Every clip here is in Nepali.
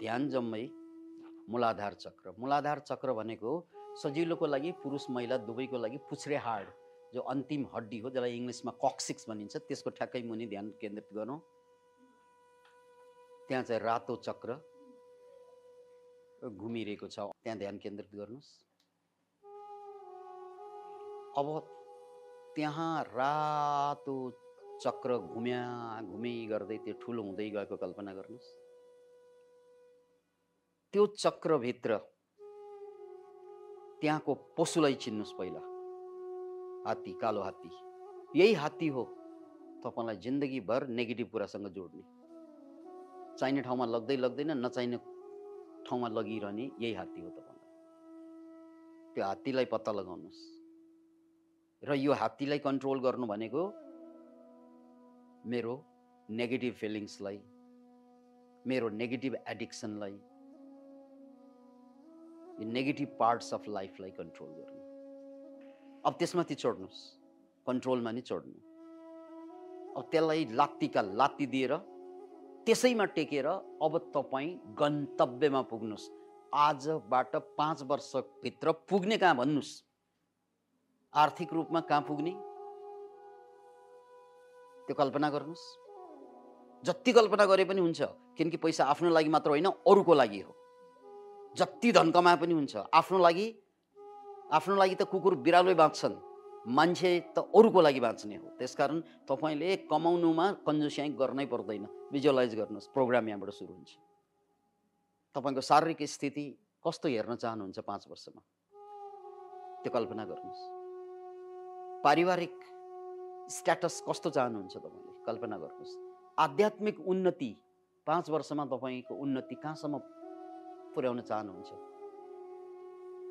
ध्यान जम्मै मूलाधार चक्र। मूलाधार चक्र भनेको सजिलोको लागि पुरुष महिला दुवैको लागि पुछ्रे हाड जो अन्तिम हड्डी हो जसलाई इङ्ग्लिसमा कक्सिक्स भनिन्छ। त्यसको ठ्याक्कै मुनि ध्यान केन्द्रित गरौँ। त्यहाँ चाहिँ रातो चक्र घुमिरहेको छ। त्यहाँ ध्यान केन्द्रित गर्नुहोस्। अब त्यहाँ रातो चक्र घुम्या घुमी गर्दै त्यो ठुलो हुँदै गएको कल्पना गर्नुहोस्। त्यो चक्रभित्र त्यहाँको पशुलाई चिन्नुहोस् पहिला। हात्ती कालो हात्ती। यही हात्ती हो तपाईँलाई जिन्दगीभर नेगेटिभ कुरासँग जोड्ने। चाहिने ठाउँमा लग्दै लग्दैन नचाहिने ठाउँमा लगिरहने यही हात्ती हो तपाईँलाई। त्यो हात्तीलाई पत्ता लगाउनुहोस् र यो हात्तीलाई कन्ट्रोल गर्नु भनेको मेरो नेगेटिभ फिलिङ्सलाई मेरो नेगेटिभ एडिक्सनलाई यो नेगेटिभ पार्ट्स अफ लाइफलाई कन्ट्रोल गर्नु। अब त्यसमाथि चढ्नुहोस् कन्ट्रोलमा नि चढ्नु अब त्यसलाई लात्तीका लात्ती दिएर त्यसैमा टेकेर अब तपाईँ गन्तव्यमा पुग्नुहोस्। आजबाट पाँच वर्षभित्र पुग्ने कहाँ भन्नुहोस्? आर्थिक रूपमा कहाँ पुग्ने? त्यो कल्पना गर्नुहोस्। जति कल्पना गरे पनि हुन्छ किनकि पैसा आफ्नो लागि मात्र होइन अरूको लागि हो। जति धन कमाए पनि हुन्छ। आफ्नो लागि आफ्नो लागि त कुकुर बिरालै बाँच्छन्। मान्छे त अरूको लागि बाँच्ने हो। त्यसकारण तपाईँले कमाउनुमा कन्जुस्याइ गर्नै पर्दैन। भिजुअलाइज गर्नुहोस्। प्रोग्राम यहाँबाट सुरु हुन्छ। तपाईँको शारीरिक स्थिति कस्तो हेर्न चाहनुहुन्छ पाँच वर्षमा? त्यो कल्पना गर्नुहोस्। पारिवारिक स्ट्याटस कस्तो चाहनुहुन्छ तपाईँले? कल्पना गर्नुहोस्। आध्यात्मिक उन्नति पाँच वर्षमा तपाईँको उन्नति कहाँसम्म पुर्याउन चाहनुहुन्छ।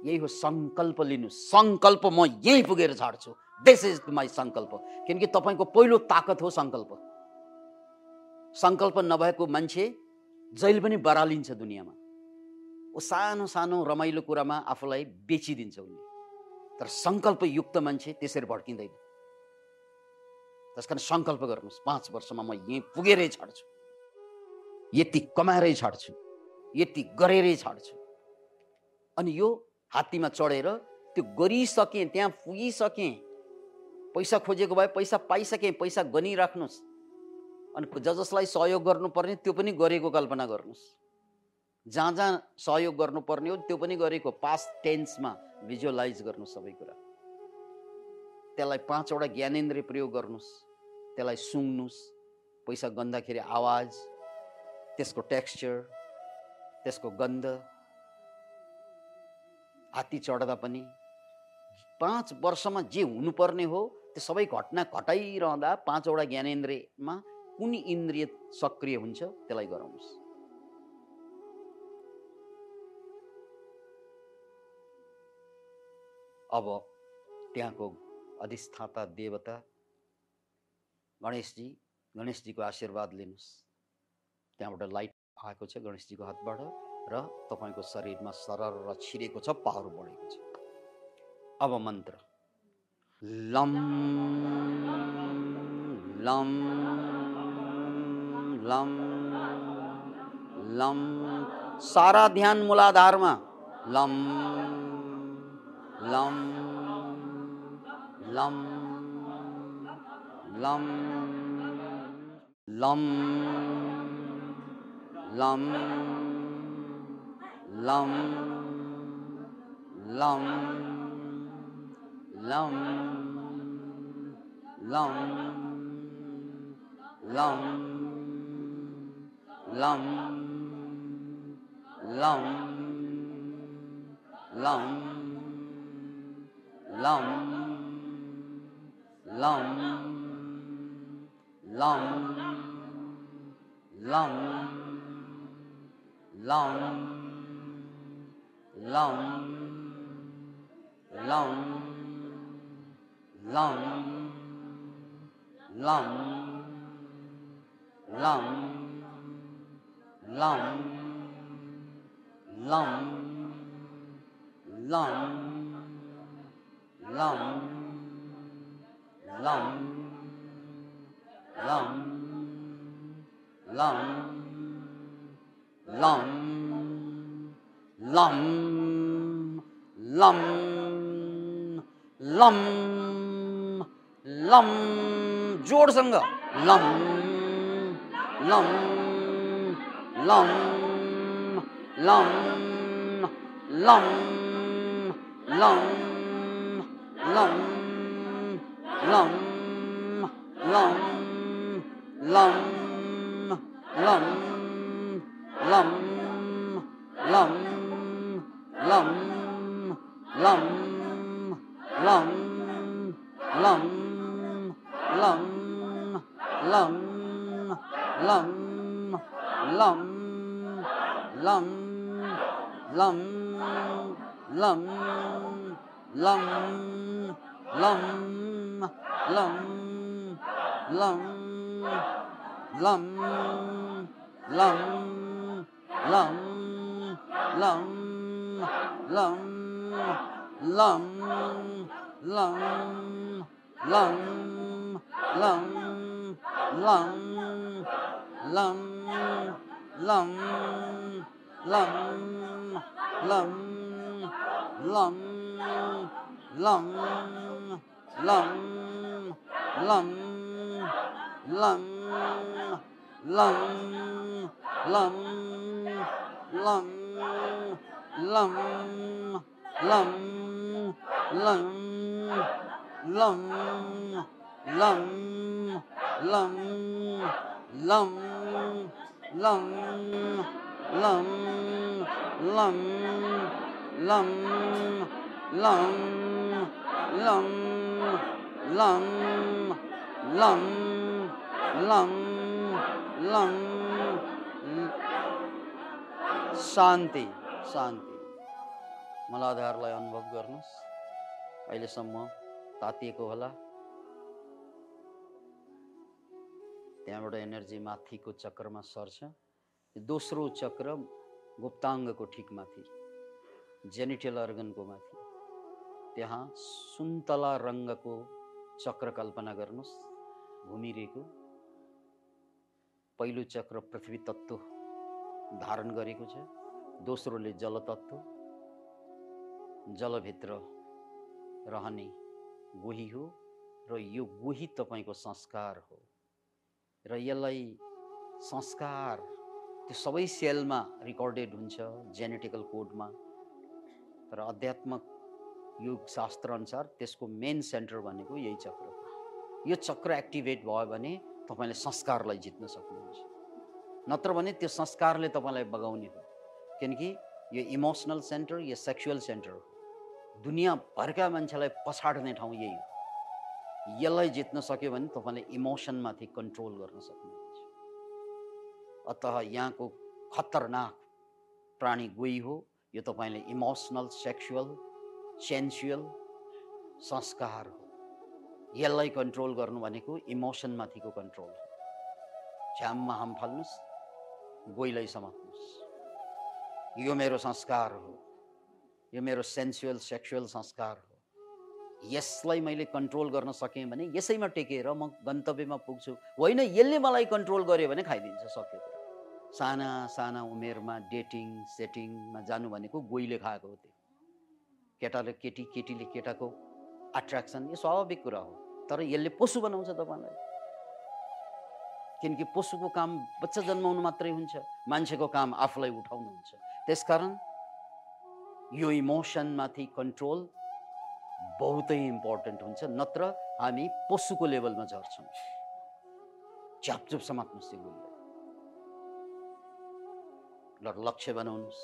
यही हो सङ्कल्प लिनु। सङ्कल्प म यहीँ पुगेर छाड्छु दिस इज माई सङ्कल्प। किनकि तपाईँको पहिलो ताकत हो सङ्कल्प। सङ्कल्प नभएको मान्छे जहिले पनि बरालिन्छ दुनियाँमा। ऊ सानो सानो रमाइलो कुरामा आफूलाई बेचिदिन्छ उसले तर सङ्कल्पयुक्त मान्छे त्यसरी भड्किँदैन। त्यस कारण सङ्कल्प गर्नुहोस्। पाँच वर्षमा म यहीँ पुगेरै छाड्छु यति कमाएरै छाड्छु यति गरेरै छाड्छु अनि यो हात्तीमा चढेर त्यो गरिसकेँ त्यहाँ पुगिसकेँ पैसा खोजेको भए पैसा पाइसकेँ पैसा गनिराख्नुहोस्। अनि ज जसलाई सहयोग गर्नुपर्ने त्यो पनि गरेको कल्पना गर्नुहोस्। जहाँ जहाँ सहयोग गर्नुपर्ने हो त्यो पनि गरेको पास्ट टेन्समा भिजुअलाइज गर्नुहोस् सबै कुरा। त्यसलाई पाँचवटा ज्ञानेन्द्रिय प्रयोग गर्नुहोस्। त्यसलाई सुङ्नुहोस् पैसा गन्दाखेरि आवाज त्यसको टेक्स्चर त्यसको गन्ध हात्ती चढ्दा पनि पाँच वर्षमा जे हुनुपर्ने हो त्यो सबै घटना घटाइरहँदा पाँचवटा ज्ञानेन्द्रियमा कुन इन्द्रिय सक्रिय हुन्छ त्यसलाई गराउनुहोस्। अब त्यहाँको अधिष्ठाता देवता गणेशजी गणेशजीको आशीर्वाद लिनुहोस्। त्यहाँबाट लाइट आएको छ गणेशजीको हातबाट र तपाईँको शरीरमा सरर र छिरेको छ पावर बढेको छ। अब मन्त्र। लम लम लम लम सारा ध्यान मूलाधारमा। लम लम लम लम लम। lum lum lum lum lum lum lum lum lum lum lum lum lum long, long, long, long, long, long, long, long, long, long, long, long, long. Lam lam lam lam lam जोडसँग लम लम लम लम लम लम लम लम लम लम लम लम lum, lum, lum, lum, lum, lum, lum, lum, lum, lum, lum, lum, lum, lum, lum, lum, lum, lum, lum. lum lum lum lum lum lum lum lum lum lum lum lum lum lum lum lum lum lum lum lum lum lum lum lum lum lum lum lum lum lum lum lum lum lum lum lum lum शान्ति शान्ति। मलाधारलाई अनुभव गर्नुहोस्। अहिलेसम्म तातिएको होला। त्यहाँबाट एनर्जी माथिको चक्रमा सर्छ। दोस्रो चक्र गुप्ताङ्गको ठिक माथि जेनिटल अर्गनको माथि। त्यहाँ सुन्तला रङ्गको चक्र कल्पना गर्नुहोस्। घुमिरहेको पहिलो चक्र पृथ्वी तत्त्व धारण गरेको छ। दोस्रोले जल तत्त्व जलभित्र रहने गोही हो र यो गोही तपाईँको संस्कार हो। र यसलाई संस्कार त्यो सबै सेलमा रिकर्डेड हुन्छ जेनेटिकल कोडमा तर अध्यात्मक युग शास्त्र अनुसार त्यसको मेन सेन्टर भनेको यही चक्र यो चक्र एक्टिभेट भयो भने तपाईँले संस्कारलाई जित्न सक्नुहुन्छ। नत्र भने त्यो संस्कारले तपाईँलाई बगाउने हो। किनकि यो इमोसनल सेन्टर यो सेक्सुअल सेन्टर हो। दुनियाँभरका मान्छेलाई पछाड्ने ठाउँ यही हो। यसलाई जित्न सक्यो भने तपाईँले इमोसनमाथि कन्ट्रोल गर्न सक्नुहुन्छ। अत यहाँको खतरनाक प्राणी गोही हो। यो तपाईँले इमोसनल सेक्सुअल सेन्सुअल संस्कार हो। यसलाई कन्ट्रोल गर्नु भनेको इमोसनमाथिको कन्ट्रोल हो। झ्याममा हाम फाल्नुहोस्। गोइलाई समात्नुहोस्। यो मेरो संस्कार हो। यो मेरो सेन्सुअल सेक्सुअल संस्कार हो। यसलाई मैले कन्ट्रोल गर्न सकेँ भने यसैमा टेकेर म गन्तव्यमा पुग्छु। होइन यसले मलाई कन्ट्रोल गर्यो भने खाइदिन्छ सक्यो साना साना उमेरमा डेटिङ सेटिङमा जानु भनेको गोइले खाएको हो त्यो। केटाले केटी केटीले केटाको एट्र्याक्सन यो स्वाभाविक कुरा हो। तर यसले पशु बनाउँछ तपाईँलाई। किनकि पशुको काम बच्चा जन्माउनु मात्रै हुन्छ मान्छेको काम आफूलाई उठाउनु हुन्छ। त्यसकारण यो इमोसनमाथि कन्ट्रोल बहुतै इम्पोर्टेन्ट हुन्छ नत्र हामी पशुको लेभलमा झर्छौँ। च्यापचुप समात्नुहोस् त्यो लक्ष्य बनाउनुहोस्।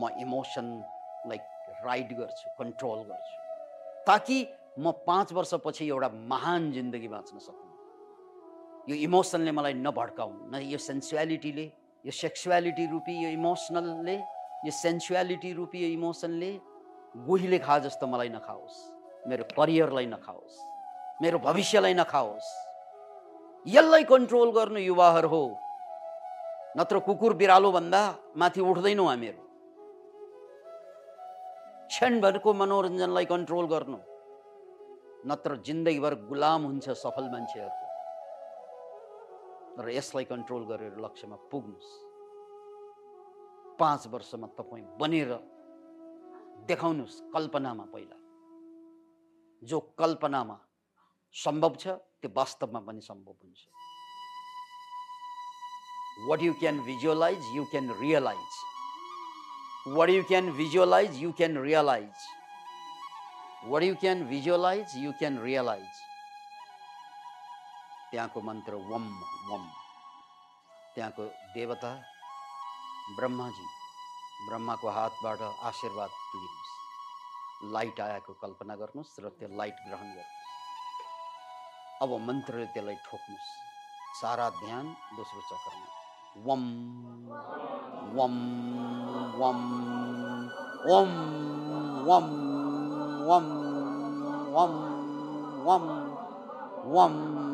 म इमोसनलाई राइड गर्छु कन्ट्रोल गर्छु ताकि म पाँच वर्षपछि एउटा महान जिन्दगी बाँच्न सकौँ। यो इमोसनले मलाई नभड्काउ न यो सेन्सुअलिटीले यो सेक्सुअलिटी रूपी यो इमोसनलले यो सेन्सुअलिटी रूपी यो इमोसनले गोहीले खा जस्तो मलाई नखाओस्। मेरो करियरलाई नखाओस्। मेरो भविष्यलाई नखाओस्। यसलाई कन्ट्रोल गर्नु युवाहरू हो। नत्र कुकुर बिरालोभन्दा माथि उठ्दैनौँ हामीहरू। क्षणभरको मनोरञ्जनलाई कन्ट्रोल गर्नु। नत्र जिन्दगीभर गुलाम हुन्छ सफल मान्छेहरूको। र यसलाई कन्ट्रोल गरेर लक्ष्यमा पुग्नुहोस्। पाँच वर्षमा तपाईँ बनेर देखाउनुहोस् कल्पनामा पहिला। जो कल्पनामा सम्भव छ त्यो वास्तवमा पनि सम्भव हुन्छ। What you can visualise you can realise what you can visualise you can realise what you can visualise you can realise त्यहाँको मन्त्र वम वम। त्यहाँको देवता ब्रह्माजी ब्रह्माको हातबाट आशीर्वाद लिनुहोस् लाइट आएको कल्पना गर्नुहोस् र त्यो लाइट ग्रहण गर्नुहोस्। अब मन्त्रले त्यसलाई ठोक्नुहोस्। सारा ध्यान दोस्रो चक्रमा। वम वम वम वम वम वम वम वम वम।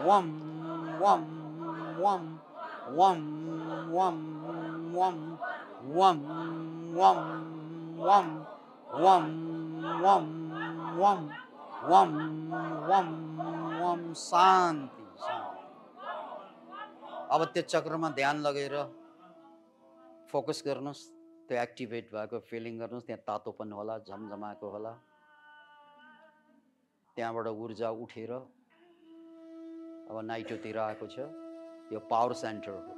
wum wum wum wum wum wum wum wum शान्ति अब त्यो चक्रमा ध्यान लगेर फोकस गर्नुहोस् त्यो एक्टिभेट भएको फिलिङ गर्नुहोस् त्यहाँ तातोपन होला झमझमाएको होला त्यहाँबाट ऊर्जा उठेर अब नाइटोतिर आएको छ। यो पावर सेन्टर हो।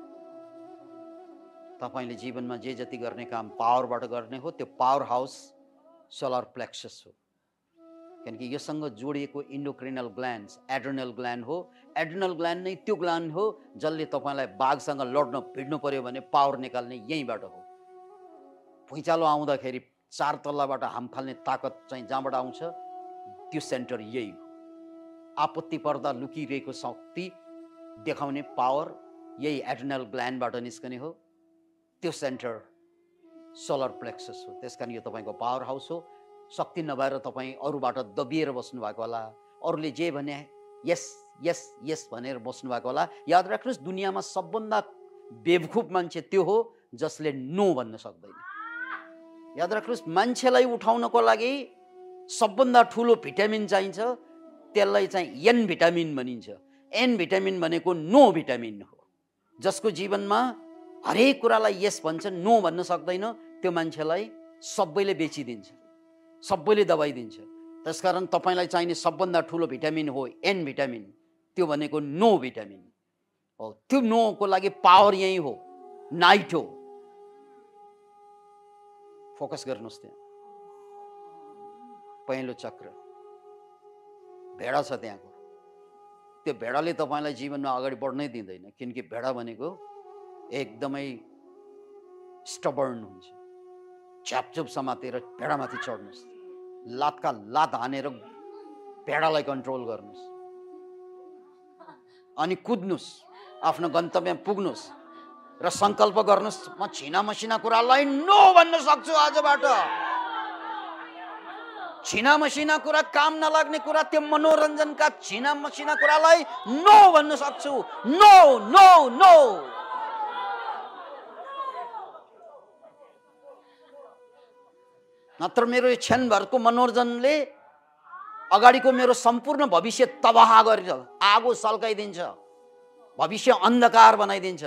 तपाईँले जीवनमा जे जति गर्ने काम पावरबाट गर्ने हो त्यो पावर हाउस सोलर प्लेक्सस हो। किनकि योसँग जोडिएको इन्डोक्रिनल ग्ल्यान्ड एड्रोनल ग्ल्यान्ड हो। एड्रोनल ग्ल्यान्ड नै त्यो ग्ल्यान्ड हो जसले तपाईँलाई बाघसँग लड्न भिड्नु पऱ्यो भने पावर निकाल्ने यहीँबाट हो। भुइँचालो आउँदाखेरि चार तल्लाबाट हाम फाल्ने ताकत चाहिँ जहाँबाट आउँछ त्यो सेन्टर यही हो। आपत्ति पर्दा लुकिरहेको शक्ति देखाउने पावर यही एड्रिनल ग्ल्यान्डबाट निस्कने हो। त्यो सेन्टर सोलर प्लेक्सस हो। त्यस कारण यो तपाईँको पावर हाउस हो। शक्ति नभएर तपाईँ अरूबाट दबिएर बस्नुभएको होला। अरूले जे भने यस यस यस भनेर बस्नुभएको होला। याद राख्नुहोस् दुनियाँमा सबभन्दा बेवकुफ मान्छे त्यो हो जसले नो भन्न सक्दैन। याद राख्नुहोस् मान्छेलाई उठाउनको लागि सबभन्दा ठुलो भिटामिन चाहिन्छ। त्यसलाई चाहिँ एन भिटामिन भनिन्छ। एन भिटामिन भनेको नो भिटामिन हो। जसको जीवनमा हरेक कुरालाई यस भन्छ नो भन्न सक्दैन त्यो मान्छेलाई सबैले बेचिदिन्छ सबैले दबाइदिन्छ। त्यसकारण तपाईँलाई चाहिने सबभन्दा ठुलो भिटामिन हो एन भिटामिन त्यो भनेको नो भिटामिन हो त्यो नोको लागि पावर यहीँ हो नाइट हो। फोकस गर्नुहोस् त्यहाँ। पहिलो चक्र। भेडा छ त्यहाँको। त्यो भेडाले तपाईँलाई जीवनमा अगाडि बढ्नै दिँदैन किनकि भेडा भनेको एकदमै स्टबर्न हुन्छ। छ्यापछुप समातेर भेडामाथि चढ्नुहोस्। लातका लात हानेर भेडालाई कन्ट्रोल गर्नुहोस्। अनि कुद्नुहोस् आफ्नो गन्तव्य पुग्नुहोस् र सङ्कल्प गर्नुहोस् म छिना मसिना कुरालाई नो भन्न सक्छु आजबाट। छिना मसिना कुरा काम नलाग्ने कुरा त्यो मनोरञ्जनका छिना मसिना कुरालाई नो भन्न सक्छु। No no no. नत्र मेरो यो क्षणभरको मनोरञ्जनले अगाडिको मेरो सम्पूर्ण भविष्य तबाह गरेर आगो सल्काइदिन्छ। भविष्य अन्धकार बनाइदिन्छ।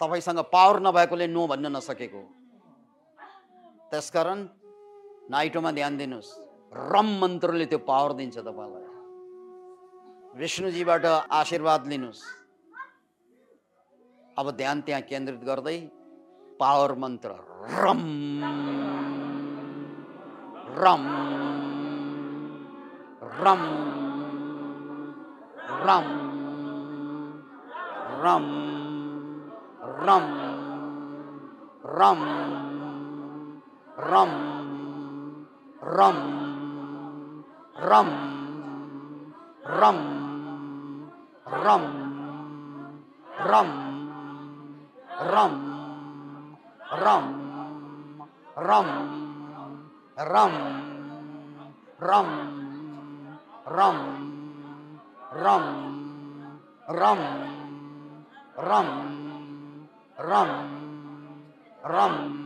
तपाईँसँग पावर नभएकोले नो भन्न नसकेको। त्यसकारण नाइटोमा ध्यान दिनुहोस्। रम मन्त्रले त्यो पावर दिन्छ तपाईँलाई। विष्णुजीबाट आशीर्वाद लिनुहोस्। अब ध्यान त्यहाँ केन्द्रित गर्दै पावर मन्त्र रम। रम। रम। रम। रम। रम। रम। rum, rum, rum, rum, rum, rum, rum, rum, rum, rum, rum, rum, rum, rum, rum, rum, rum.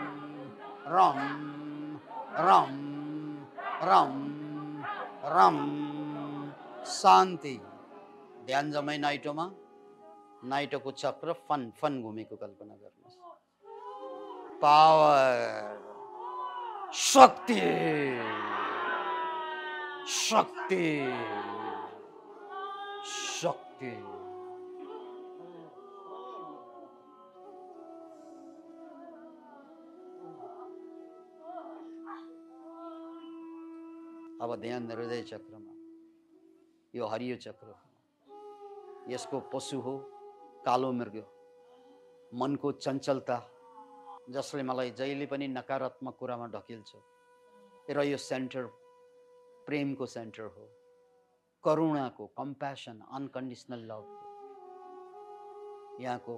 रम रम रम रम शान्ति। ध्यान जमाइ नाइटोमा नाइटोको चक्र फन फन घुमेको कल्पना गर्नुहोस्। पावर शक्ति। शक्ति। शक्ति। अब ध्यान हृदय चक्रमा यो हरियो चक्र हो। यसको पशु हो कालो मृग। मनको चञ्चलता जसले मलाई जहिले पनि नकारात्मक कुरामा ढकिल्छ र यो सेन्टर प्रेमको सेन्टर हो करुणाको कम्प्यासन अनकन्डिसनल लभ यहाँको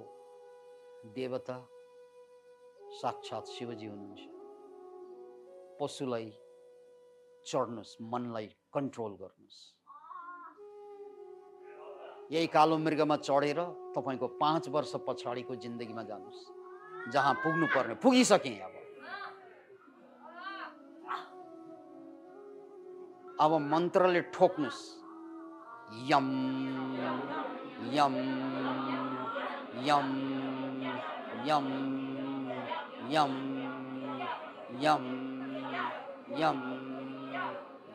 देवता साक्षात् शिवजी हुनुहुन्छ। पशुलाई चढ्नुहोस् मनलाई कन्ट्रोल गर्नुहोस् यही कालो मृगमा चढेर तपाईँको पाँच वर्ष पछाडिको जिन्दगीमा जानुहोस् जहाँ पुग्नु पर्ने पुगिसकेँ अब। अब मन्त्रले ठोक्नुहोस् यम यम यम यम यम यम यम।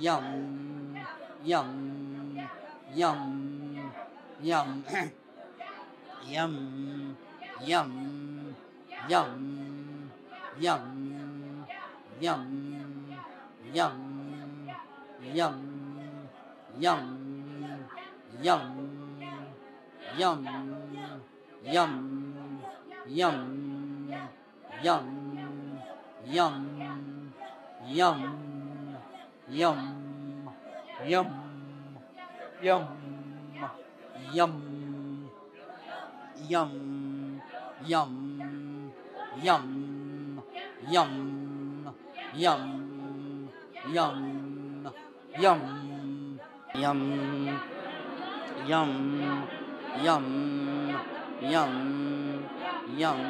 yum yum yum yum yum yum yum yum yum yum yum yum yum yum yum yum yum yum yum yum yum yum yum yum yum yum yum yum yum yum yum yum yum yum yum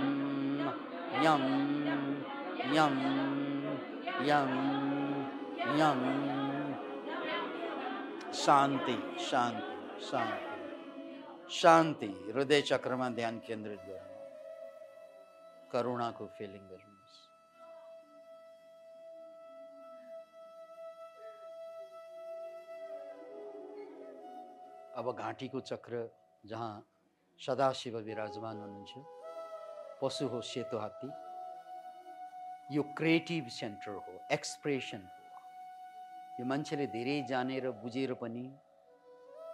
yum yum yum yum. शान्ति शान्ति शान्ति शान्ति हृदय चक्रमा ध्यान केन्द्रित गर्नु करुणाको फिलिङ गर्नुहोस् अब घाँटीको चक्र जहाँ सदाशिव विराजमान हुनुहुन्छ। पशु हो सेतो हात्ती। यो क्रिएटिभ सेन्टर हो एक्सप्रेसन यो मान्छेले धेरै जानेर बुझेर पनि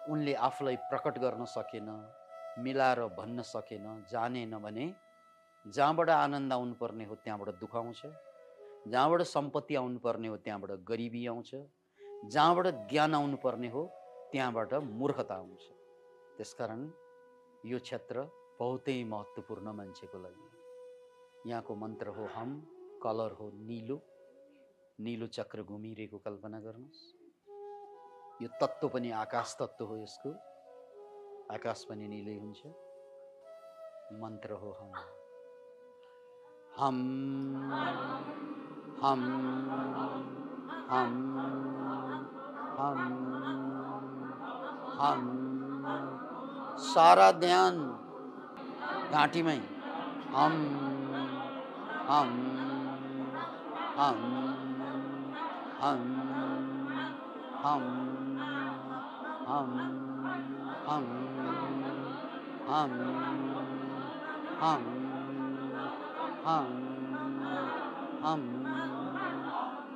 उनले आफूलाई प्रकट गर्न सकेन मिलाएर भन्न सकेन जानेन भने जहाँबाट आनन्द आउनुपर्ने हो त्यहाँबाट दुःख आउँछ जहाँबाट सम्पत्ति आउनुपर्ने हो त्यहाँबाट गरिबी आउँछ जहाँबाट ज्ञान आउनुपर्ने हो त्यहाँबाट मूर्खता आउँछ। त्यसकारण यो क्षेत्र बहुतै महत्त्वपूर्ण मान्छेको लागि। यहाँको मन्त्र हो हम कलर हो निलो। निलो चक्र घुमिरहेको कल्पना गर्नुहोस्। यो तत्त्व पनि आकाश तत्त्व हो यसको। आकाश पनि निलै हुन्छ। मन्त्र हो हम। हम। हम। हम। हम। हम। सारा ध्यान घाँटीमै। हम। हम। हम। हम हम हम हम हम हम हम हम हम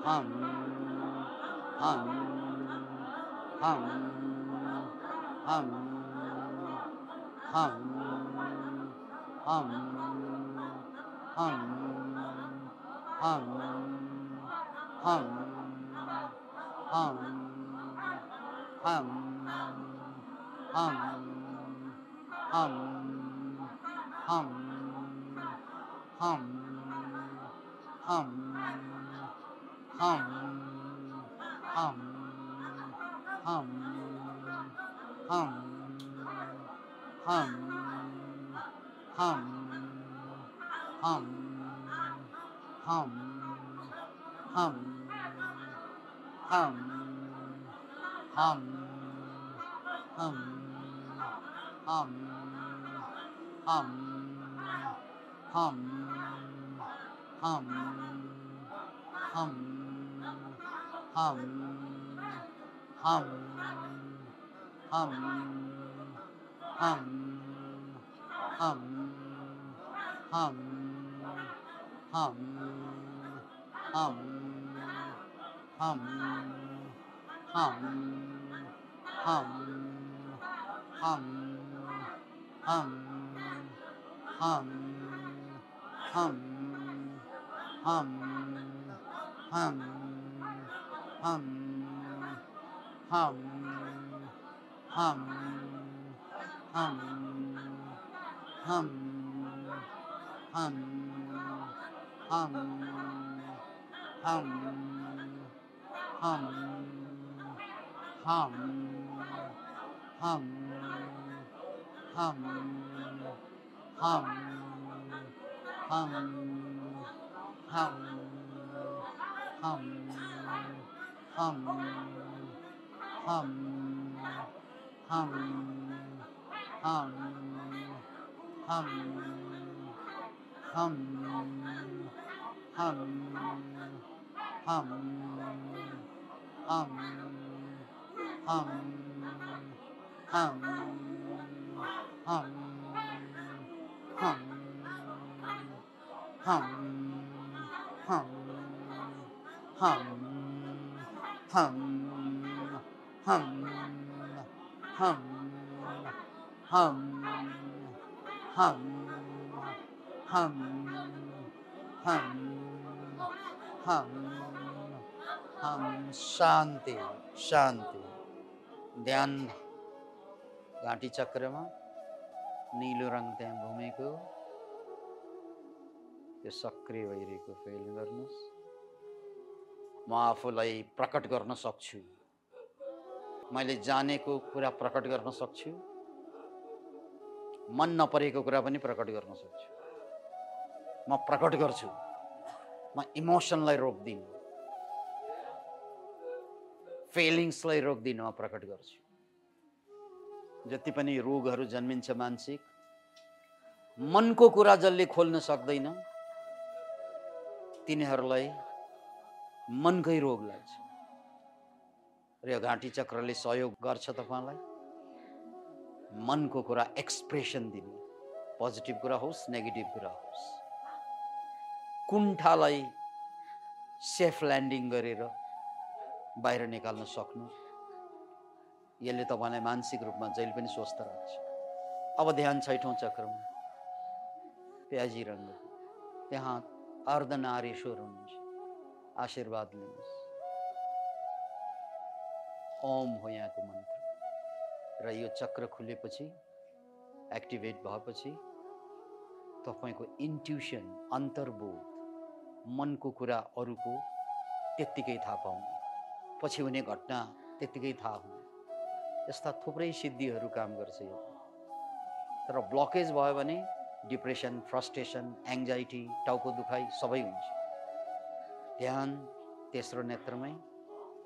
हम हम हम हम हम हम हम hum, hum, hum, hum, hum, hum, hum, hum, hum, hum. Hum, hum, hum, hum, hum, hum, hum, hum, hum, hum, hum, hum, hum, hum, hum, hum, hum, hum, hum, hum, hum, hum, hum, hum, hum, hum, hum, hum, hum, hum, hum, hum, hum, hum, hum, hum, hum, hum, hum, hum, शान्ति शान्ति ध्यान घाँटी चक्रमा निलो रङ त्यहाँ घुमेको त्यो सक्रिय भइरहेको फिल गर्नुहोस् म आफूलाई प्रकट गर्न सक्छु मैले जानेको कुरा प्रकट गर्न सक्छु। मन नपरेको कुरा पनि प्रकट गर्न सक्छु। म प्रकट गर्छु। म इमोसनलाई रोक्दिनँ। फिलिङ्सलाई रोक्दिनँ म प्रकट गर्छु। जति पनि रोगहरू जन्मिन्छ मानसिक मनको कुरा जसले खोल्न सक्दैन तिनीहरूलाई मनकै रोग लाग्छ। र यो घाँटी चक्रले सहयोग गर्छ तपाईँलाई? मनको कुरा एक्सप्रेसन दिने। पोजिटिभ कुरा होस् नेगेटिभ कुरा होस्। कुण्ठालाई सेफ ल्यान्डिङ गरेर बाहिर निकाल्न सक्नु। यसले तपाईँलाई मानसिक रूपमा जहिले पनि स्वस्थ राख्छ। अब ध्यान छैठौँ चक्रमा। प्याजी रङ्ग। त्यहाँ अर्धनारेश्वर हुनुहुन्छ। आशीर्वाद लिनुहोस्। ओम हो यहाँको मन्त्र। र यो चक्र खुलेपछि एक्टिभेट भएपछि तपाईँको इन्ट्युसन अन्तर्बोध मनको कुरा अरूको त्यत्तिकै थाहा पाउने। पछि हुने घटना त्यत्तिकै थाहा हुने। यस्ता थुप्रै सिद्धिहरू काम गर्छ यो। तर ब्लकेज भयो भने डिप्रेसन फ्रस्ट्रेसन एङ्जाइटी टाउको दुखाइ सबै हुन्छ। ध्यान तेस्रो नेत्रमै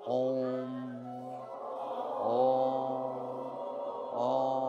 ओम। 哦哦。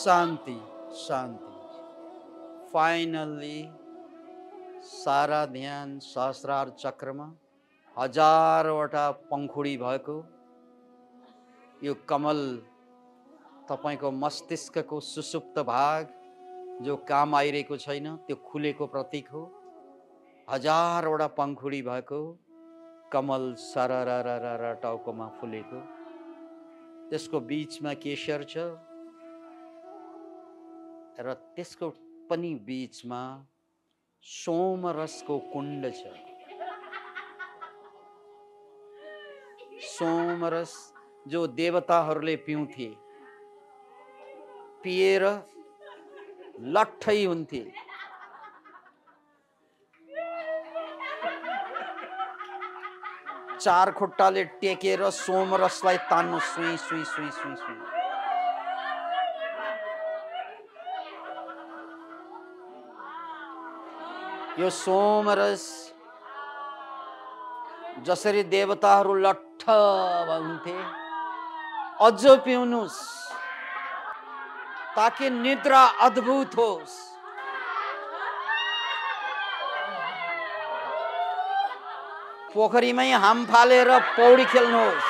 शान्ति शान्ति फाइनल्ली सारा ध्यान सहस्रार चक्रमा हजारवटा पङ्खुडी भएको यो कमल तपाईँको मस्तिष्कको सुसुप्त भाग जो काम आइरहेको छैन त्यो खुलेको प्रतीक हो। हजारवटा पङ्खुडी भएको कमल सरर टाउकोमा फुलेको। त्यसको बिचमा केशर छ। र त्यसको पनि बिचमा सोमरसको कुण्ड छ। सोमरस जो देवताहरूले पिउँथे पिएर लट्ठै हुन्थे। चार खुट्टाले टेकेर सोमरसलाई तान्नु सुई सुई सुई सुई सुई। यो सोमरस जसरी देवताहरू लट्ठ हुन्थे अझ पिउनुहोस् ताकि निद्रा अद्भुत होस्। पोखरीमै हाम फालेर पौडी खेल्नुहोस्।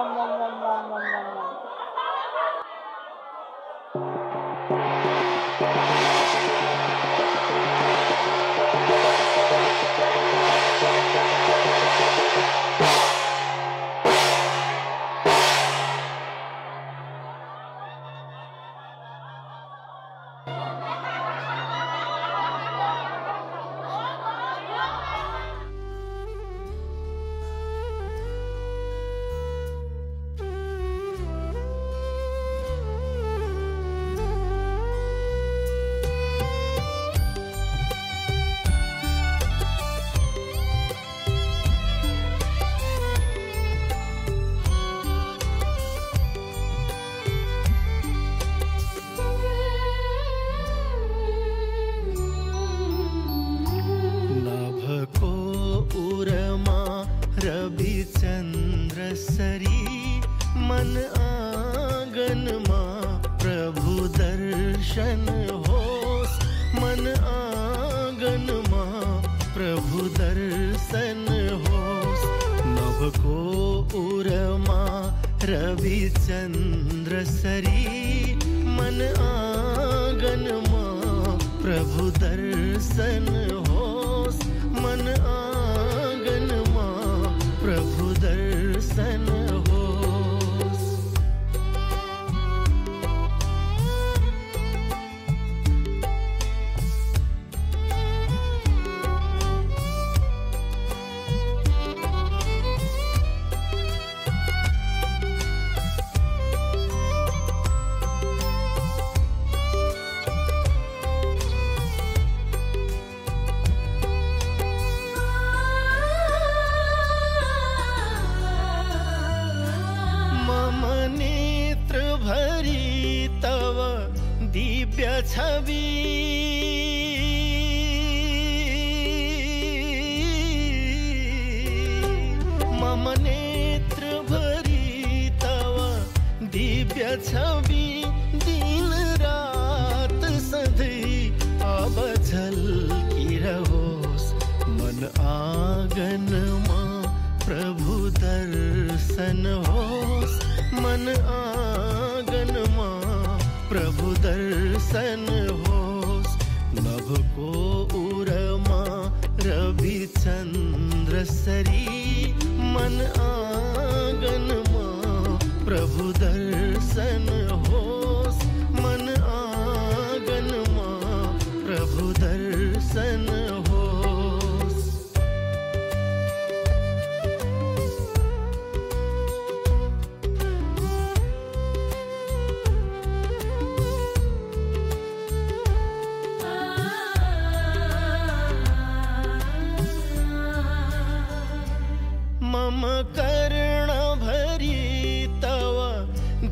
मम कर्ण भरि तव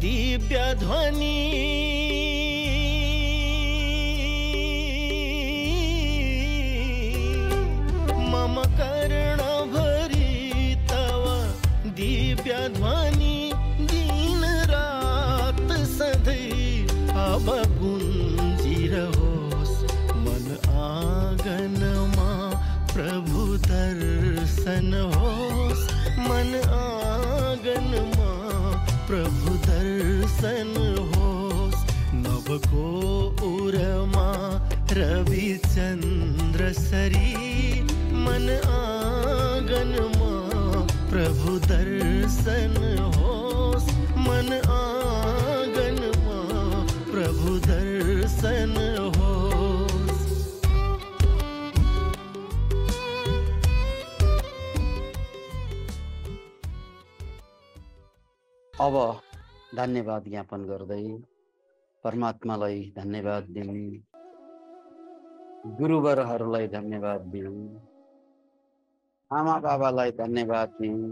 दिव्य होस् मन आँगनमा प्रभु दर्शन होस्। नभको उरमा रविचन्द्र सरी। मन आँगनमा प्रभु दर्शन अब धन्यवाद ज्ञापन गर्दै परमात्मालाई धन्यवाद दिउँ गुरुवरहरूलाई धन्यवाद दिउँ आमा बाबालाई धन्यवाद दिउँ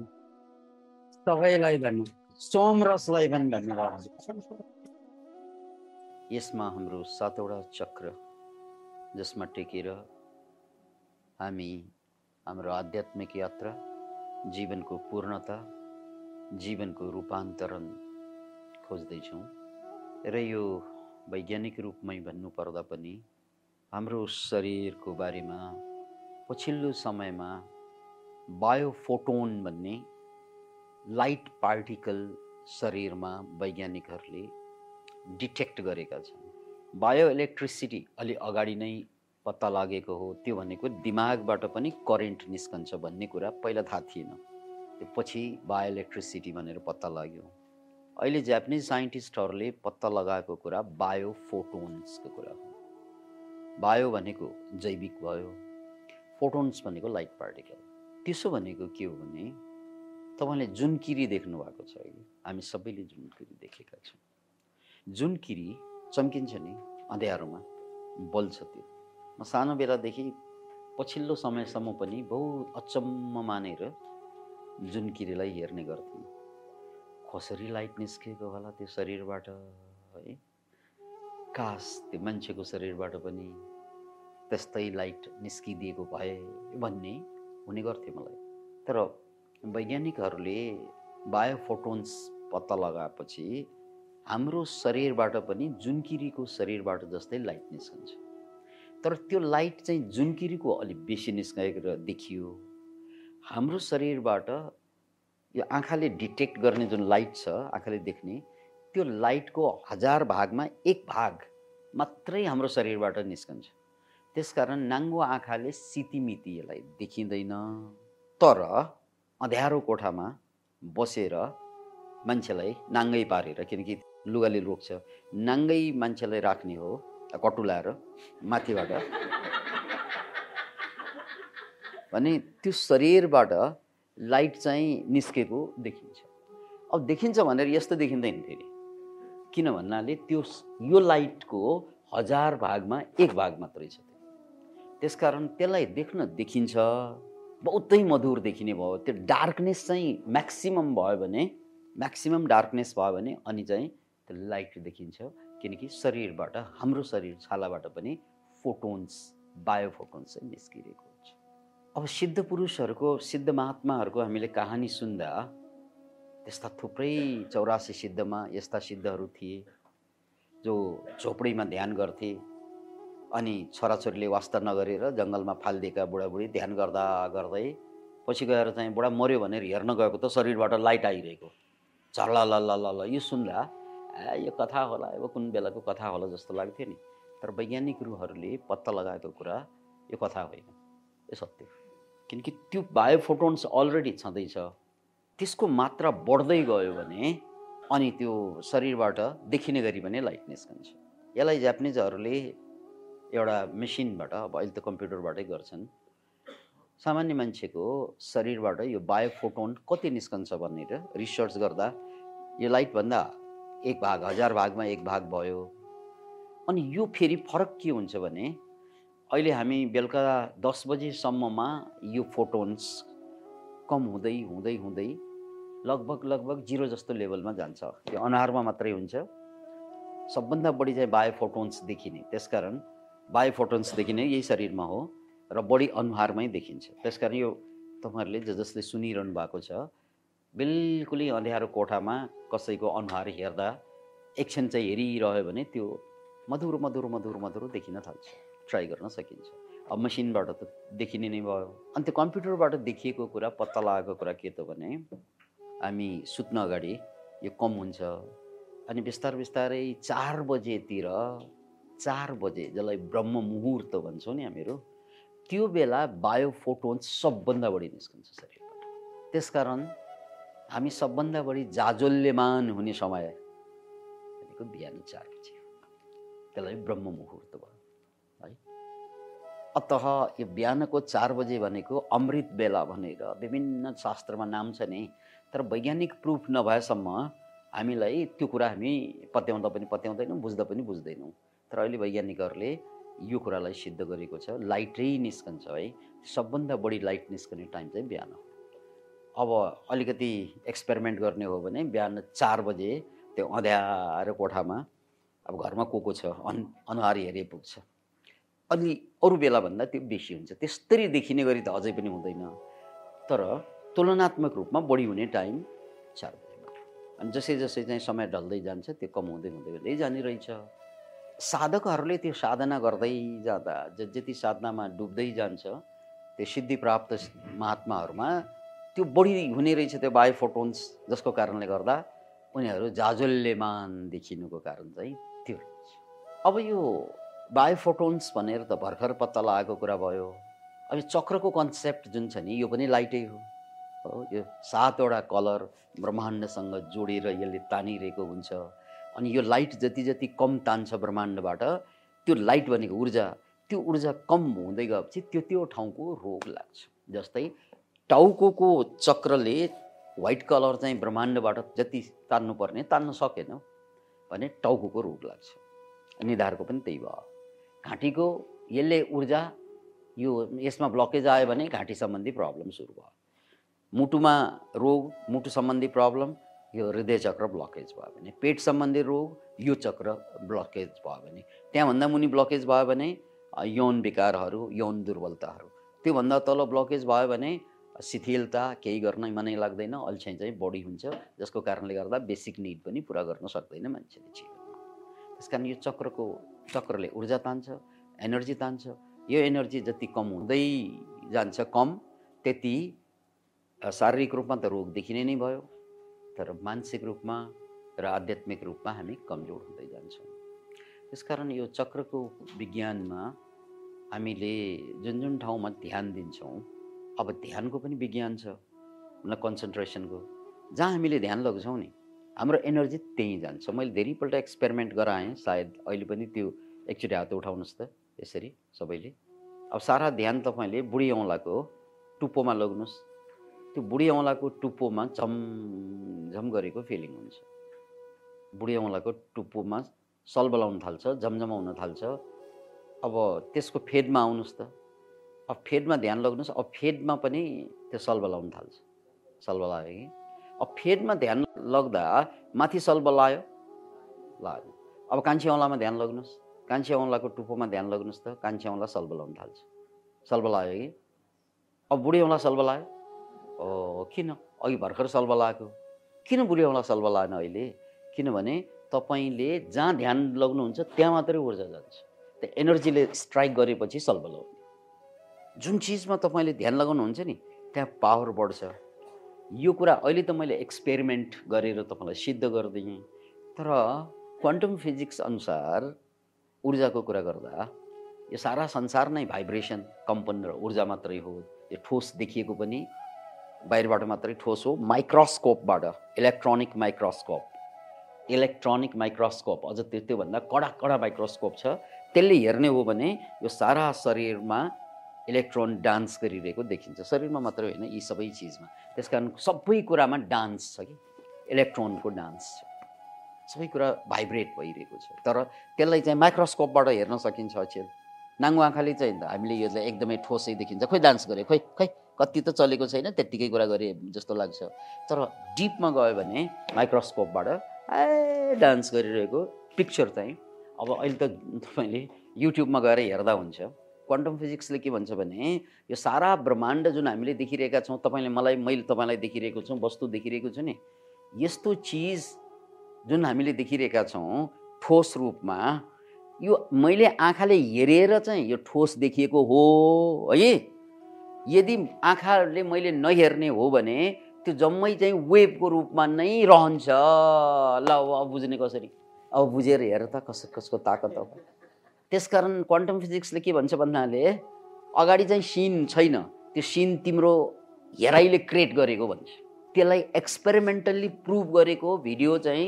सबैलाई धन्यवाद सोमरसलाई पनि धन्यवाद। यसमा हाम्रो सातवटा चक्र जसमा टेकेर हामी हाम्रो आध्यात्मिक यात्रा जीवनको पूर्णता जीवनको रूपान्तरण खोज्दैछौँ। र यो वैज्ञानिक रूपमै भन्नुपर्दा पनि हाम्रो शरीरको बारेमा पछिल्लो समयमा बायोफोटोन भन्ने लाइट पार्टिकल शरीरमा वैज्ञानिकहरूले डिटेक्ट गरेका छन्। बायो इलेक्ट्रिसिटी अलि अगाडि नै पत्ता लागेको हो त्यो भनेको दिमागबाट पनि करेन्ट निस्कन्छ भन्ने कुरा पहिला थाहा थिएन। त्यो पछि बायो इलेक्ट्रिसिटी भनेर पत्ता लाग्यो। अहिले जापानिज साइन्टिस्टहरूले पत्ता लगाएको कुरा बायो फोटोन्सको कुरा हो। बायो भनेको जैविक भयो फोटोन्स भनेको लाइट पार्टिकल त्यसो भनेको के हो भने तपाईँले जुन किरी देख्नु भएको छ कि हामी सबैले जुन किरी देखेका छौँ। जुन किरी चम्किन्छ नि अँध्यारोमा बल्छ त्यो। म सानो बेलादेखि पछिल्लो समयसम्म पनि बहुत अचम्म मानेर जुन किरीलाई हेर्ने गर्थेँ कसरी लाइट निस्केको होला त्यो शरीरबाट है? कास त्यो मान्छेको शरीरबाट पनि त्यस्तै लाइट निस्किदिएको भए भन्ने हुने गर्थ्यो मलाई। तर वैज्ञानिकहरूले बायोफोटोन्स पत्ता लगाएपछि हाम्रो शरीरबाट पनि जुनकिरीको शरीरबाट जस्तै लाइट निस्कन्छ। तर त्यो लाइट चाहिँ जुनकिरीको अलिक बेसी निस्केर देखियो हाम्रो शरीरबाट यो आँखाले डिटेक्ट गर्ने जुन लाइट छ आँखाले देख्ने त्यो लाइटको हजार भागमा एक भाग मात्रै हाम्रो शरीरबाट निस्कन्छ। त्यसकारण नाङ्गो आँखाले सितिमिति यसलाई देखिँदैन। तर अँध्यारो कोठामा बसेर मान्छेलाई नाङ्गै पारेर किनकि लुगाले रोक्छ नाङ्गै मान्छेलाई राख्ने हो कटुलाएर माथिबाट भने त्यो शरीरबाट लाइट चाहिँ निस्केको देखिन्छ। अब देखिन्छ भनेर यस्तो देखिँदैन फेरि। किन भन्नाले त्यो यो लाइटको हजार भागमा एक भाग मात्रै छ। त्यसकारण त्यसलाई देख्न देखिन्छ। बहुतै मधुर देखिने भयो। त्यो डार्कनेस चाहिँ म्याक्सिमम् भयो भने म्याक्सिमम् डार्कनेस भयो भने अनि चाहिँ त्यो लाइट देखिन्छ। किनकि शरीरबाट हाम्रो शरीर छालाबाट पनि फोटोन्स बायोफोटोन्स चाहिँ निस्किरहेको। अब सिद्ध पुरुषहरूको सिद्ध महात्माहरूको हामीले कहानी सुन्दा त्यस्ता थुप्रै चौरासी सिद्धमा यस्ता सिद्धहरू थिए जो झोपडीमा ध्यान गर्थे अनि छोराछोरीले वास्ता नगरेर जङ्गलमा फालिदिएका बुढाबुढी ध्यान गर्दा गर्दै पछि गएर चाहिँ बुढा मऱ्यो भनेर हेर्न गएको त शरीरबाट लाइट आइरहेको। झर्ला ल ल ल यो सुन्दा ए यो कथा होला अब कुन बेलाको कथा होला जस्तो लाग्थ्यो नि। तर वैज्ञानिकहरूले पत्ता लगाएको कुरा यो कथा होइन यो सत्य किनकि त्यो बायोफोटोन्स अलरेडी छँदैछ। त्यसको मात्रा बढ्दै गयो भने अनि त्यो शरीरबाट देखिने गरी पनि लाइट निस्कन्छ। यसलाई जापानिजहरूले एउटा मेसिनबाट अब अहिले त कम्प्युटरबाटै गर्छन्। सामान्य मान्छेको शरीरबाट यो बायोफोटोन कति निस्कन्छ भनेर रिसर्च गर्दा यो लाइटभन्दा एक भाग हजार भागमा एक भाग भयो। अनि यो फेरि फरक के हुन्छ भने अहिले हामी बेलुका दस बजीसम्ममा यो फोटोन्स कम हुँदै हुँदै हुँदै लगभग लगभग जिरो जस्तो लेभलमा जान्छ। यो अनुहारमा मात्रै हुन्छ। सबभन्दा बढी चाहिँ बायो फोटोन्स देखिने। त्यसकारण बायो फोटोन्स देखिने यही शरीरमा हो र बढी अनुहारमै देखिन्छ। त्यसकारण यो तपाईँहरूले ज जसले सुनिरहनु भएको छ बिल्कुलै अँध्यारो कोठामा कसैको अनुहार हेर्दा एकछिन चाहिँ हेरिरह्यो भने त्यो मधुर मधुर मधुर मधुर देखिन थाल्छ। ट्राई गर्न सकिन्छ। अब मसिनबाट त देखिने नै भयो। अनि त्यो कम्प्युटरबाट देखिएको कुरा पत्ता लगाएको कुरा के त भने हामी सुत्न अगाडि यो कम हुन्छ। अनि बिस्तार बिस्तारै चार बजेतिर चार बजे जसलाई ब्रह्म मुहुर्त भन्छौँ नि हामीहरू त्यो बेला बायोफोटोन्स सबभन्दा बढी निस्कन्छ शरीरबाट। त्यसकारण हामी सबभन्दा बढी जाजोल्यमान हुने समय भनेको बिहान चार बजी। त्यसलाई ब्रह्म मुहुर्त भयो। अत यो बिहानको चार बजे भनेको अमृत बेला भनेर विभिन्न शास्त्रमा नाम छ नि तर वैज्ञानिक प्रुफ नभएसम्म हामीलाई त्यो कुरा हामी पत्याउँदा पनि पत्याउँदैनौँ बुझ्दा पनि बुझ्दैनौँ। तर अहिले वैज्ञानिकहरूले यो कुरालाई सिद्ध गरेको छ। लाइटै निस्कन्छ है। सबभन्दा बढी लाइट निस्कने टाइम चाहिँ बिहान हो। अब अलिकति एक्सपेरिमेन्ट गर्ने हो भने बिहान चार बजे त्यो अँध्यारो कोठामा अब घरमा को को छ? अन अनुहार हेरे पुग्छ अलि अरू बेलाभन्दा त्यो बेसी हुन्छ। त्यस्तरी देखिने गरी त अझै पनि हुँदैन। तर तुलनात्मक रूपमा बढी हुने टाइम चार बजीबाट अनि जसै जसै चाहिँ समय ढल्दै जान्छ त्यो कम हुँदै हुँदै हुँदै जाने रहेछ साधकहरूले त्यो साधना गर्दै जाँदा ज जति साधनामा डुब्दै जान्छ त्यो सिद्धि प्राप्त महात्माहरूमा त्यो बढी हुने रहेछ त्यो बायोफोटोन्स जसको कारणले गर्दा उनीहरू जाजल्यमान देखिनुको कारण चाहिँ त्यो रहेछ। अब यो बायोफोटोन्स भनेर त भर्खर पत्ता लगाएको कुरा भयो। अब चक्रको कन्सेप्ट जुन छ नि यो पनि लाइटै हो। हो यो सातवटा कलर ब्रह्माण्डसँग जोडेर यसले तानिरहेको हुन्छ। अनि यो लाइट जति जति कम तान्छ ब्रह्माण्डबाट त्यो लाइट भनेको ऊर्जा त्यो ऊर्जा कम हुँदै गएपछि त्यो त्यो ठाउँको रोग लाग्छ। जस्तै टाउको चक्रले व्हाइट कलर चाहिँ ब्रह्माण्डबाट जति तान्नुपर्ने तान्न सकेन भने टाउको रोग लाग्छ। निधारको पनि त्यही भयो। घाँटीको यसले ऊर्जा यो यसमा ब्लकेज आयो भने घाँटी सम्बन्धी प्रब्लम सुरु भयो। मुटुमा रोग मुटु सम्बन्धी प्रब्लम यो हृदय चक्र ब्लकेज भयो भने पेट सम्बन्धी रोग यो चक्र ब्लकेज भयो भने त्यहाँभन्दा मुनि ब्लकेज भयो भने यौन विकारहरू यौन दुर्बलताहरू। त्योभन्दा तल ब्लकेज भयो भने शिथिलता केही गर्न मनै लाग्दैन अल्छी चाहिँ बढी हुन्छ जसको कारणले गर्दा बेसिक निड पनि पुरा गर्न सक्दैन मान्छेले जीवनमा। त्यस कारण यो चक्रको चक्रले ऊर्जा तान्छ एनर्जी तान्छ। यो एनर्जी जति कम हुँदै जान्छ कम त्यति शारीरिक रूपमा त रोग देखिने नै भयो। तर मानसिक रूपमा र आध्यात्मिक रूपमा हामी कमजोर हुँदै जान्छौँ। त्यसकारण यो चक्रको विज्ञानमा हामीले जुन जुन ठाउँमा ध्यान दिन्छौँ अब ध्यानको पनि विज्ञान छ न कन्सन्ट्रेसनको जहाँ हामीले ध्यान लग्छौँ नि हाम्रो एनर्जी त्यहीँ जान्छ। मैले धेरैपल्ट एक्सपेरिमेन्ट गराएँ सायद अहिले पनि त्यो एकचोटि हात उठाउनुहोस् त यसरी सबैले। अब सारा ध्यान तपाईँले बुढी औँलाको टुप्पोमा लग्नुहोस्। त्यो बुढी औँलाको टुप्पोमा झम झम गरेको फिलिङ हुन्छ। बुढी औँलाको टुप्पोमा सलबलाउन थाल्छ झमझमाउन थाल्छ। अब त्यसको फेदमा आउनुहोस् त। अब फेदमा ध्यान लग्नुहोस् अब फेदमा पनि त्यो सलबलाउन थाल्छ। सलबलायो कि? अब फेदमा ध्यान लग्दा माथि सलबलायो लाग्यो अब कान्छी औँलामा ध्यान लग्नुहोस्। कान्छी औँलाको टुप्पोमा ध्यान लग्नुहोस् त। कान्छी औँला सलबलाउन थाल्छ। सलबलायो कि? अब बुढी औँला सलबलायो ओ किन? अघि भर्खर सलबलाएको किन बुढी औँला सलबलाएन अहिले? किनभने तपाईँले जहाँ ध्यान लग्नुहुन्छ त्यहाँ मात्रै ऊर्जा जान्छ। त्यो एनर्जीले स्ट्राइक गरेपछि सलबलाउने जुन चिजमा तपाईँले ध्यान लगाउनुहुन्छ नि त्यहाँ पावर बढ्छ। यो कुरा अहिले त मैले एक्सपेरिमेन्ट गरेर तपाईँलाई सिद्ध गरिदिएँ तर क्वान्टम फिजिक्स अनुसार ऊर्जाको कुरा गर्दा यो सारा संसार नै भाइब्रेसन कम्पन र ऊर्जा मात्रै हो। यो ठोस देखिएको पनि बाहिरबाट मात्रै ठोस हो। माइक्रोस्कोपबाट इलेक्ट्रोनिक माइक्रोस्कोप इलेक्ट्रोनिक माइक्रोस्कोप अझ त्यो त्योभन्दा कडा कडा माइक्रोस्कोप छ। त्यसले हेर्ने हो भने यो सारा शरीरमा इलेक्ट्रोन डान्स गरिरहेको देखिन्छ। शरीरमा मात्रै होइन यी सबै चिजमा। त्यस कारण सबै कुरामा डान्स छ कि? इलेक्ट्रोनको डान्स छ। सबै कुरा भाइब्रेट भइरहेको छ। तर त्यसलाई चाहिँ माइक्रोस्कोपबाट हेर्न सकिन्छ अचेल। नाङ्गो आँखाले चाहिँ हामीले यसलाई एकदमै ठोसै देखिन्छ। खोइ डान्स गरे खोइ खोइ कति त चलेको छैन त्यत्तिकै कुरा गरे जस्तो लाग्छ। तर डिपमा गयो भने माइक्रोस्कोपबाट ए डान्स गरिरहेको पिक्चर चाहिँ अब अहिले त तपाईँले युट्युबमा गएर हेर्दा हुन्छ। क्वान्टम फिजिक्सले के भन्छ भने यो सारा ब्रह्माण्ड जुन हामीले देखिरहेका छौँ तपाईँले मलाई मैले तपाईँलाई देखिरहेको छु वस्तु देखिरहेको छु नि यस्तो चिज जुन हामीले देखिरहेका छौँ ठोस रूपमा यो मैले आँखाले हेरेर चाहिँ यो ठोस देखिएको हो है? यदि आँखाले मैले नहेर्ने हो भने त्यो जम्मै चाहिँ वेबको रूपमा नै रहन्छ। ल अब बुझ्ने कसरी? अब बुझेर हेर त कस कसको ताकत हो त्यसकारण क्वान्टम फिजिक्सले के भन्छ भन्नाले अगाडि चाहिँ सिन छैन। त्यो सिन तिम्रो हेराइले क्रिएट गरेको भन्छ। त्यसलाई एक्सपेरिमेन्टल्ली प्रुभ गरेको भिडियो चाहिँ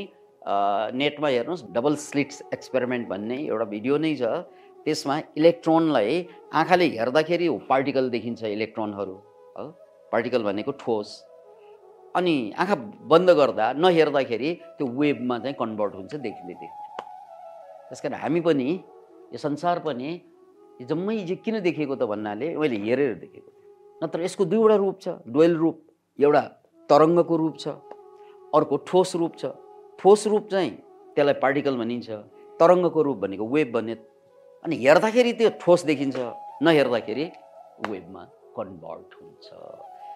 नेटमा हेर्नुहोस् डबल स्लिट्स एक्सपेरिमेन्ट भन्ने एउटा भिडियो नै छ। त्यसमा इलेक्ट्रोनलाई आँखाले हेर्दाखेरि पार्टिकल देखिन्छ इलेक्ट्रोनहरू पार्टिकल भनेको ठोस। अनि आँखा बन्द गर्दा नहेर्दाखेरि त्यो वेबमा चाहिँ कन्भर्ट हुन्छ देखिँदै देख्ने त्यस कारण हामी पनि यो संसार पनि जम्मै यो किन देखेको त भन्नाले मैले हेरेर देखेको नत्र यसको दुईवटा रूप छ डुवेल रूप एउटा तरङ्गको रूप छ अर्को ठोस रूप छ। ठोस रूप चाहिँ त्यसलाई पार्टिकल भनिन्छ तरङ्गको रूप भनेको वेब भन्ने। अनि हेर्दाखेरि त्यो ठोस देखिन्छ नहेर्दाखेरि वेबमा कन्भर्ट हुन्छ।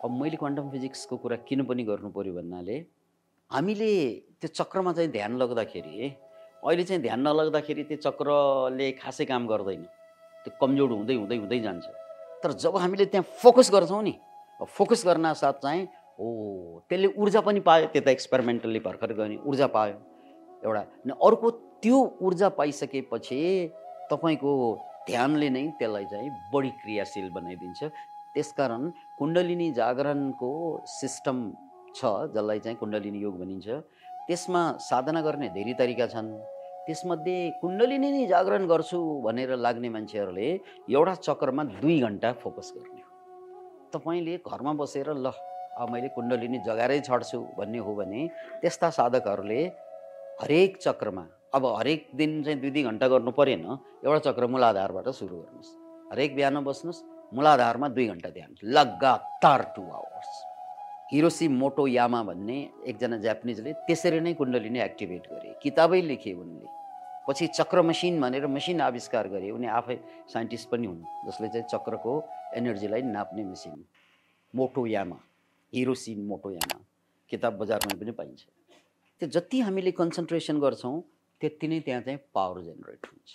अब मैले क्वान्टम फिजिक्सको कुरा किन पनि गर्नु पऱ्यो भन्नाले हामीले त्यो चक्रमा चाहिँ ध्यान लग्दाखेरि अहिले चाहिँ ध्यान नलग्दाखेरि त्यो चक्रले खासै काम गर्दैन। त्यो कमजोर हुँदै हुँदै हुँदै जान्छ। तर जब हामीले त्यहाँ फोकस गर्छौँ नि फोकस गर्न साथ चाहिँ हो त्यसले ऊर्जा पनि पायो। त्यो त एक्सपेरिमेन्टल्ली भर्खर गर्ने ऊर्जा पायो। एउटा अर्को त्यो ऊर्जा पाइसकेपछि तपाईँको ध्यानले नै त्यसलाई चाहिँ बढी क्रियाशील बनाइदिन्छ। त्यसकारण कुण्डलिनी जागरणको सिस्टम छ जसलाई चाहिँ कुण्डलिनी योग भनिन्छ। त्यसमा साधना गर्ने धेरै तरिका छन्। त्यसमध्ये कुण्डलिनी नै जागरण गर्छु भनेर लाग्ने मान्छेहरूले एउटा चक्रमा दुई घन्टा फोकस गर्ने हो। तपाईँले घरमा बसेर ल अब मैले कुण्डलिनी जगाएरै छड्छु भन्ने हो भने त्यस्ता साधकहरूले हरेक चक्रमा अब हरेक दिन चाहिँ दुई दुई घन्टा गर्नु परेन एउटा चक्र मूलाधारबाट सुरु गर्नुहोस्। हरेक बिहान बस्नुहोस् मूलाधारमा दुई घन्टा ध्यान। लगातार टु आवर्स हिरोसी मोटो यामा भन्ने एकजना जापानिजले त्यसरी नै कुण्डलिनी एक्टिभेट गरे। किताबै लेखे उनले। पछि चक्र मसिन भनेर मसिन आविष्कार गरे। उनी आफै साइन्टिस्ट पनि हुन् जसले चाहिँ चक्रको एनर्जीलाई नाप्ने मेसिन मोटो यामा हिरोसी मोटो यामा किताब बजारमा पनि पाइन्छ। त्यो जति हामीले कन्सन्ट्रेसन गर्छौँ त्यति नै त्यहाँ चाहिँ पावर जेनेरेट हुन्छ।